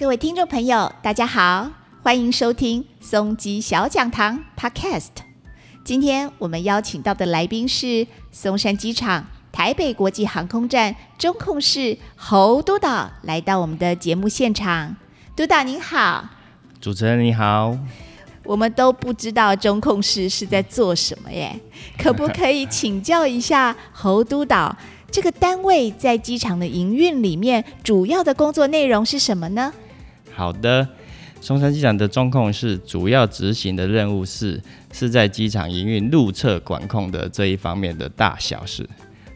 各位听众朋友，大家好，欢迎收听松鸡小讲堂 Podcast。今天我们邀请到的来宾是松山机场台北国际航空站中控室侯督导，来到我们的节目现场。督导您好，主持人你好，我们都不知道中控室是在做什么耶，可不可以请教一下侯督导？这个单位在机场的营运里面，主要的工作内容是什么呢？好的，松山机场的中控室主要执行的任务是是在机场营运路侧管控的这一方面的大小事。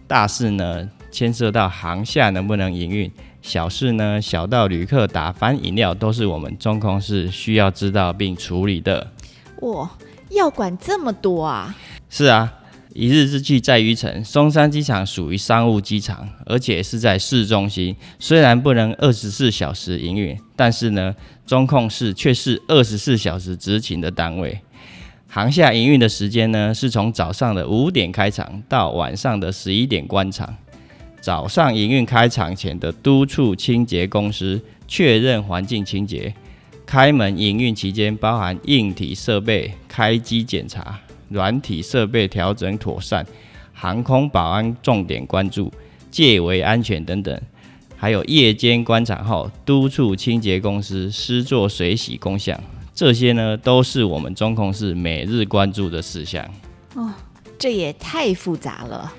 大事呢，牵涉到航厦能不能营运；小事呢，小到旅客打翻饮料，都是我们中控室需要知道并处理的。哇，要管这么多啊！是啊。一日之计在于晨，松山机场属于商务机场，而且是在市中心。虽然不能二十四小时营运，但是呢，中控室却是二十四小时执勤的单位。航厦营运的时间呢，是从早上的五点开场到晚上的十一点关场。早上营运开场前的督促清洁公司确认环境清洁，开门营运期间包含硬体设备开机检查。软体设备调整妥善，航空保安重点关注，戒围安全等等，还有夜间观察后督促清洁公司施作水洗工项，这些呢都是我们中控室每日关注的事项。哦，这也太复杂了。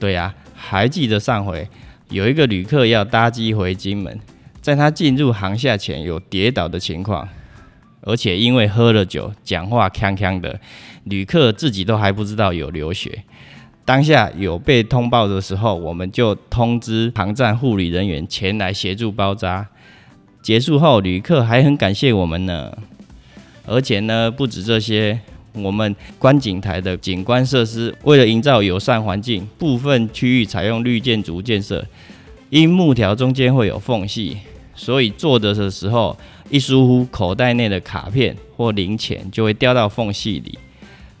对呀，还记得上回有一个旅客要搭机回金门，在他进入航厦前有跌倒的情况。而且因为喝了酒，讲话呛呛的，旅客自己都还不知道有流血。当下有被通报的时候，我们就通知航站护理人员前来协助包扎。结束后，旅客还很感谢我们呢。而且呢，不止这些，我们观景台的景观设施为了营造友善环境，部分区域采用绿建筑建设，因木条中间会有缝隙，所以坐着的时候。一疏忽，口袋内的卡片或零钱就会掉到缝隙里，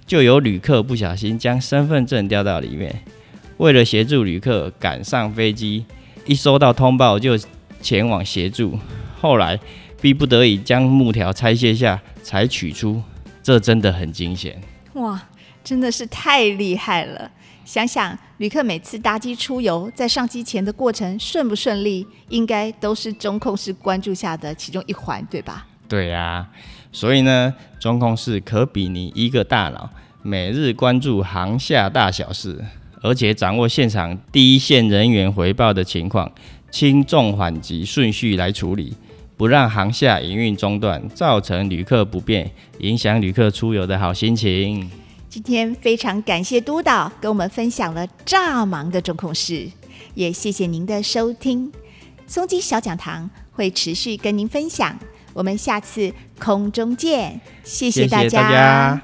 就有旅客不小心将身份证掉到里面。为了协助旅客赶上飞机，一收到通报就前往协助。后来逼不得已将木条拆卸下才取出，这真的很惊险。哇，真的是太厉害了！想想旅客每次搭机出游，在上机前的过程顺不顺利，应该都是中控室关注下的其中一环，对吧？对呀，所以呢，中控室可比拟一个大脑，每日关注航下大小事，而且掌握现场第一线人员回报的情况，轻重缓急顺序来处理，不让航下营运中断，造成旅客不便，影响旅客出游的好心情。今天非常感谢督导跟我们分享了炸忙的中控室，也谢谢您的收听。松鸡小讲堂会持续跟您分享，我们下次空中见，谢谢大家。